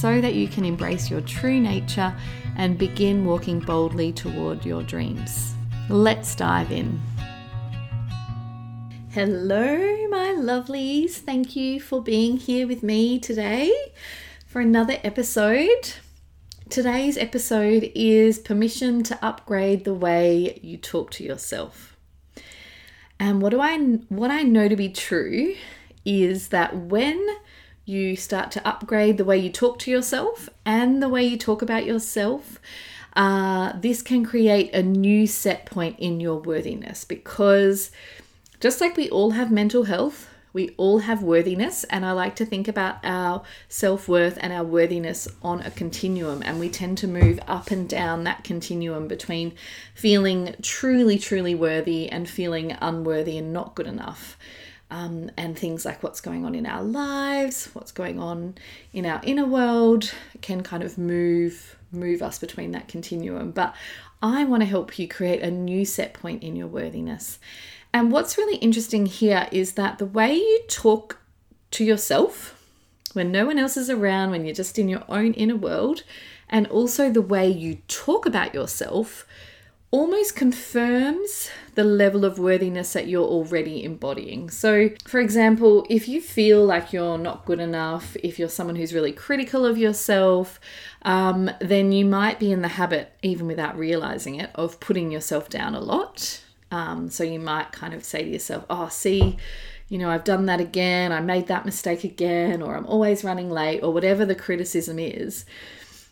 so that you can embrace your true nature and begin walking boldly toward your dreams. Let's dive in. Hello, my lovelies. Thank you for being here with me today for another episode. Today's episode is permission to upgrade the way you talk to yourself. And what do I what I know to be true is that when you start to upgrade the way you talk to yourself and the way you talk about yourself. Uh, this can create a new set point in your worthiness because just like we all have mental health, we all have worthiness, and I like to think about our self worth and our worthiness on a continuum, and we tend to move up and down that continuum between feeling truly, truly worthy and feeling unworthy and not good enough um, and things like what's going on in our lives, what's going on in our inner world can kind of move move us between that continuum. But I want to help you create a new set point in your worthiness. And what's really interesting here is that the way you talk to yourself when no one else is around, when you're just in your own inner world, and also the way you talk about yourself almost confirms the level of worthiness that you're already embodying. So, for example, if you feel like you're not good enough, if you're someone who's really critical of yourself, um, then you might be in the habit, even without realizing it, of putting yourself down a lot. Um, so, you might kind of say to yourself, Oh, see, you know, I've done that again, I made that mistake again, or I'm always running late, or whatever the criticism is.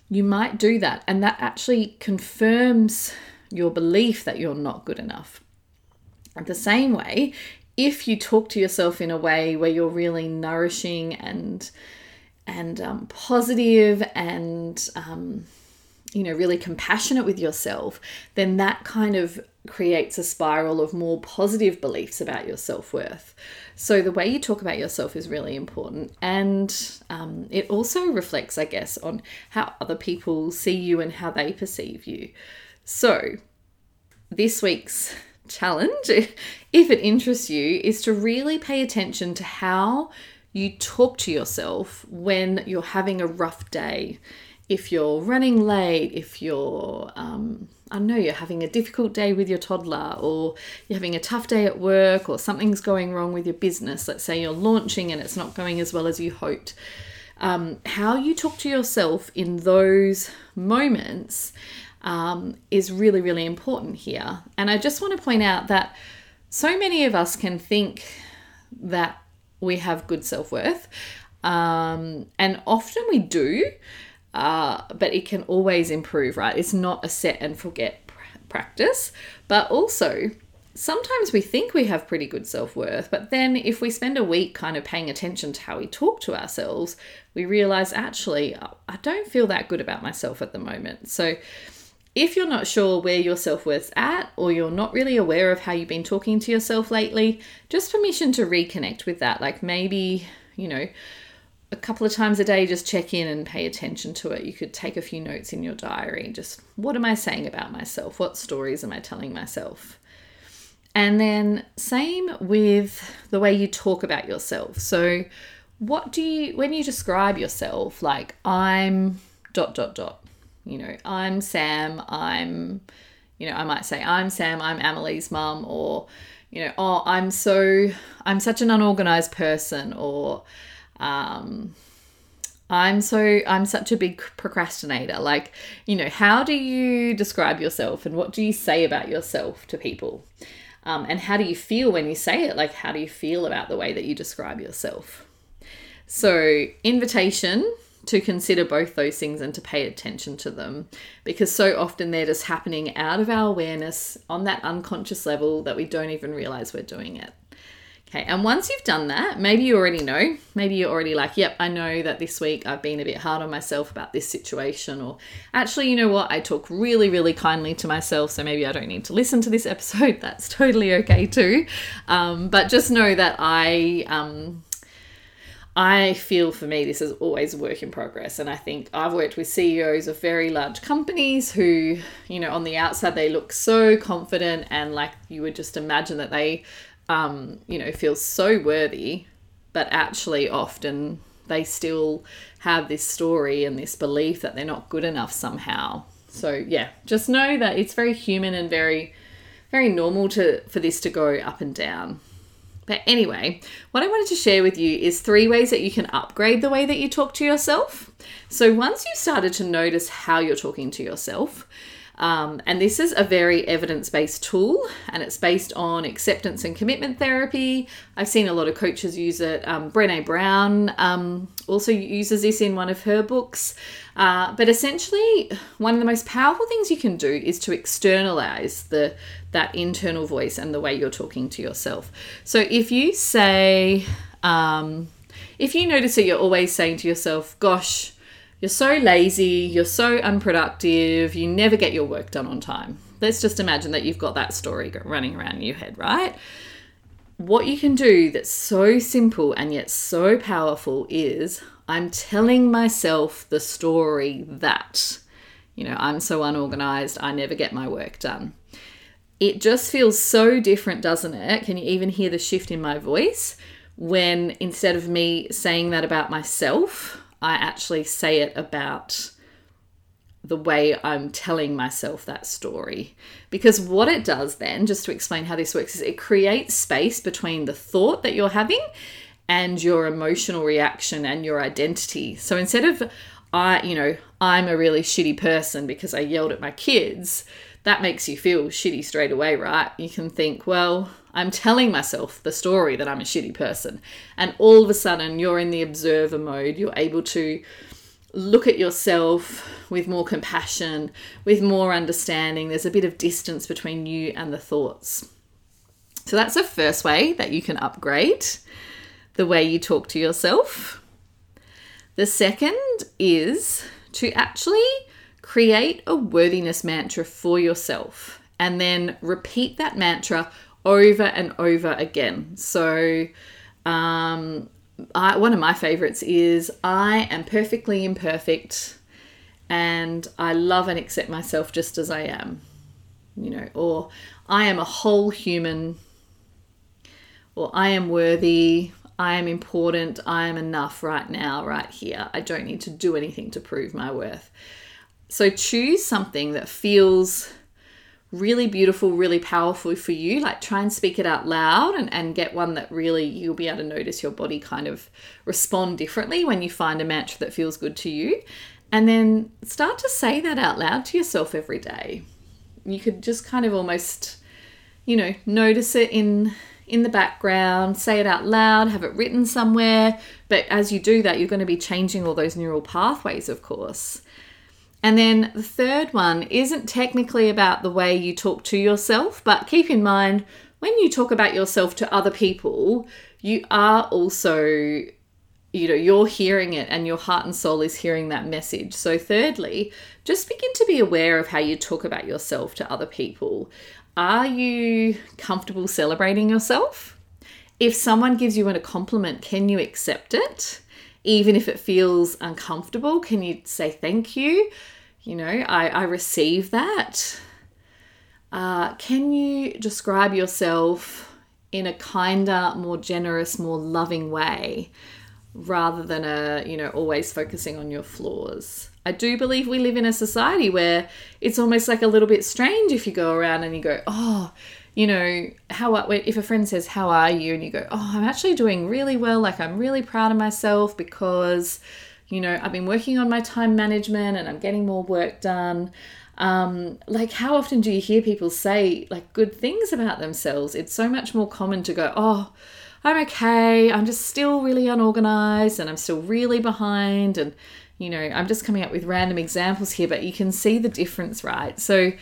You might do that, and that actually confirms your belief that you're not good enough. The same way, if you talk to yourself in a way where you're really nourishing and and um, positive and um, you know really compassionate with yourself, then that kind of creates a spiral of more positive beliefs about your self worth. So the way you talk about yourself is really important, and um, it also reflects, I guess, on how other people see you and how they perceive you. So, this week's challenge, if it interests you, is to really pay attention to how you talk to yourself when you're having a rough day. If you're running late, if you're, um, I know, you're having a difficult day with your toddler, or you're having a tough day at work, or something's going wrong with your business. Let's say you're launching and it's not going as well as you hoped. Um, how you talk to yourself in those moments um, is really, really important here. And I just want to point out that so many of us can think that we have good self worth, um, and often we do, uh, but it can always improve, right? It's not a set and forget practice, but also sometimes we think we have pretty good self worth, but then if we spend a week kind of paying attention to how we talk to ourselves, we realize actually, I don't feel that good about myself at the moment. So, if you're not sure where your self worth's at, or you're not really aware of how you've been talking to yourself lately, just permission to reconnect with that. Like maybe, you know, a couple of times a day, just check in and pay attention to it. You could take a few notes in your diary. Just what am I saying about myself? What stories am I telling myself? And then, same with the way you talk about yourself. So, what do you, when you describe yourself, like I'm dot dot dot, you know, I'm Sam, I'm, you know, I might say, I'm Sam, I'm Amelie's mum, or, you know, oh, I'm so, I'm such an unorganized person, or, um, I'm so, I'm such a big procrastinator. Like, you know, how do you describe yourself and what do you say about yourself to people? Um, and how do you feel when you say it? Like, how do you feel about the way that you describe yourself? So, invitation to consider both those things and to pay attention to them because so often they're just happening out of our awareness on that unconscious level that we don't even realize we're doing it. Okay, and once you've done that, maybe you already know. Maybe you're already like, yep, I know that this week I've been a bit hard on myself about this situation. Or actually, you know what? I talk really, really kindly to myself, so maybe I don't need to listen to this episode. That's totally okay too. Um, but just know that I. Um, I feel for me, this is always a work in progress. And I think I've worked with CEOs of very large companies who, you know, on the outside, they look so confident and like you would just imagine that they um, you know, feel so worthy, but actually often they still have this story and this belief that they're not good enough somehow. So yeah, just know that it's very human and very very normal to for this to go up and down. But anyway, what I wanted to share with you is three ways that you can upgrade the way that you talk to yourself. So once you've started to notice how you're talking to yourself, um, and this is a very evidence based tool and it's based on acceptance and commitment therapy. I've seen a lot of coaches use it. Um, Brene Brown um, also uses this in one of her books. Uh, but essentially, one of the most powerful things you can do is to externalize the that internal voice and the way you're talking to yourself. So if you say, um, if you notice that you're always saying to yourself, "Gosh," You're so lazy, you're so unproductive, you never get your work done on time. Let's just imagine that you've got that story running around in your head, right? What you can do that's so simple and yet so powerful is I'm telling myself the story that, you know, I'm so unorganized, I never get my work done. It just feels so different, doesn't it? Can you even hear the shift in my voice when instead of me saying that about myself, I actually say it about the way I'm telling myself that story. Because what it does then, just to explain how this works, is it creates space between the thought that you're having and your emotional reaction and your identity. So instead of, I, you know, I'm a really shitty person because I yelled at my kids, that makes you feel shitty straight away, right? You can think, well, I'm telling myself the story that I'm a shitty person. And all of a sudden, you're in the observer mode. You're able to look at yourself with more compassion, with more understanding. There's a bit of distance between you and the thoughts. So, that's the first way that you can upgrade the way you talk to yourself. The second is to actually create a worthiness mantra for yourself and then repeat that mantra over and over again. So, um, I, one of my favorites is I am perfectly imperfect and I love and accept myself just as I am. You know, or I am a whole human, or I am worthy, I am important, I am enough right now, right here. I don't need to do anything to prove my worth. So choose something that feels really beautiful, really powerful for you. Like try and speak it out loud and, and get one that really you'll be able to notice your body kind of respond differently when you find a mantra that feels good to you. And then start to say that out loud to yourself every day. You could just kind of almost, you know, notice it in in the background, say it out loud, have it written somewhere. But as you do that, you're going to be changing all those neural pathways, of course. And then the third one isn't technically about the way you talk to yourself, but keep in mind when you talk about yourself to other people, you are also, you know, you're hearing it and your heart and soul is hearing that message. So, thirdly, just begin to be aware of how you talk about yourself to other people. Are you comfortable celebrating yourself? If someone gives you a compliment, can you accept it? even if it feels uncomfortable, can you say thank you? You know, I, I receive that. Uh, can you describe yourself in a kinder, more generous, more loving way rather than a, you know, always focusing on your flaws? I do believe we live in a society where it's almost like a little bit strange if you go around and you go, oh, you know, how if a friend says, How are you? and you go, Oh, I'm actually doing really well. Like, I'm really proud of myself because, you know, I've been working on my time management and I'm getting more work done. Um, like, how often do you hear people say, like, good things about themselves? It's so much more common to go, Oh, I'm okay. I'm just still really unorganized and I'm still really behind. And, you know, I'm just coming up with random examples here, but you can see the difference, right? So,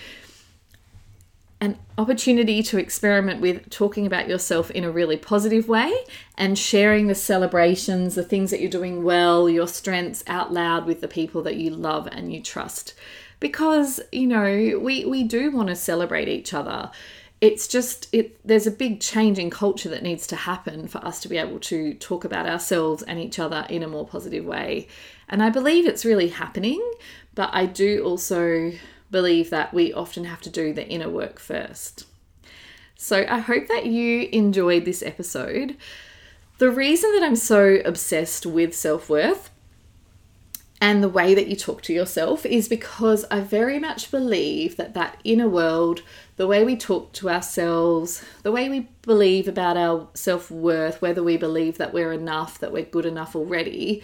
an opportunity to experiment with talking about yourself in a really positive way and sharing the celebrations, the things that you're doing well, your strengths out loud with the people that you love and you trust. Because, you know, we, we do want to celebrate each other. It's just it there's a big change in culture that needs to happen for us to be able to talk about ourselves and each other in a more positive way. And I believe it's really happening, but I do also believe that we often have to do the inner work first. So I hope that you enjoyed this episode. The reason that I'm so obsessed with self worth and the way that you talk to yourself is because I very much believe that that inner world, the way we talk to ourselves, the way we believe about our self worth, whether we believe that we're enough, that we're good enough already,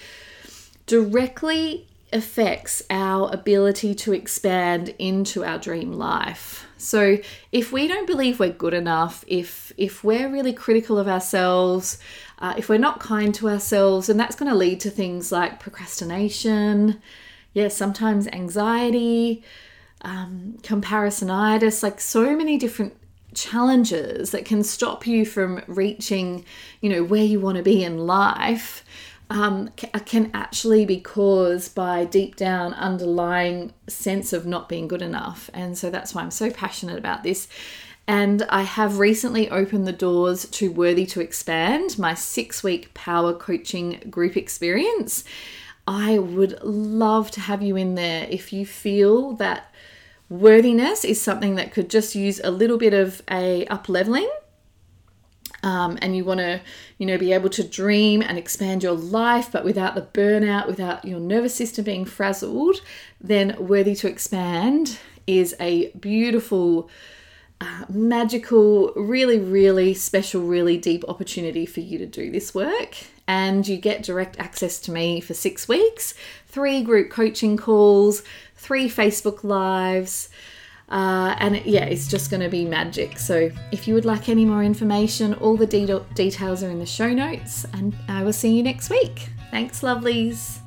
directly affects our ability to expand into our dream life. So if we don't believe we're good enough, if if we're really critical of ourselves, uh, if we're not kind to ourselves, and that's going to lead to things like procrastination, yeah, sometimes anxiety, um, comparisonitis, like so many different challenges that can stop you from reaching, you know, where you want to be in life um, uh, can actually be caused by deep down underlying sense of not being good enough. And so that's why I'm so passionate about this. And I have recently opened the doors to Worthy to Expand, my six week power coaching group experience. I would love to have you in there if you feel that worthiness is something that could just use a little bit of a up leveling um, and you want to, you know, be able to dream and expand your life, but without the burnout, without your nervous system being frazzled, then Worthy to Expand is a beautiful, uh, magical, really, really special, really deep opportunity for you to do this work. And you get direct access to me for six weeks, three group coaching calls, three Facebook Lives. Uh, and it, yeah, it's just going to be magic. So, if you would like any more information, all the de- details are in the show notes, and I will see you next week. Thanks, lovelies.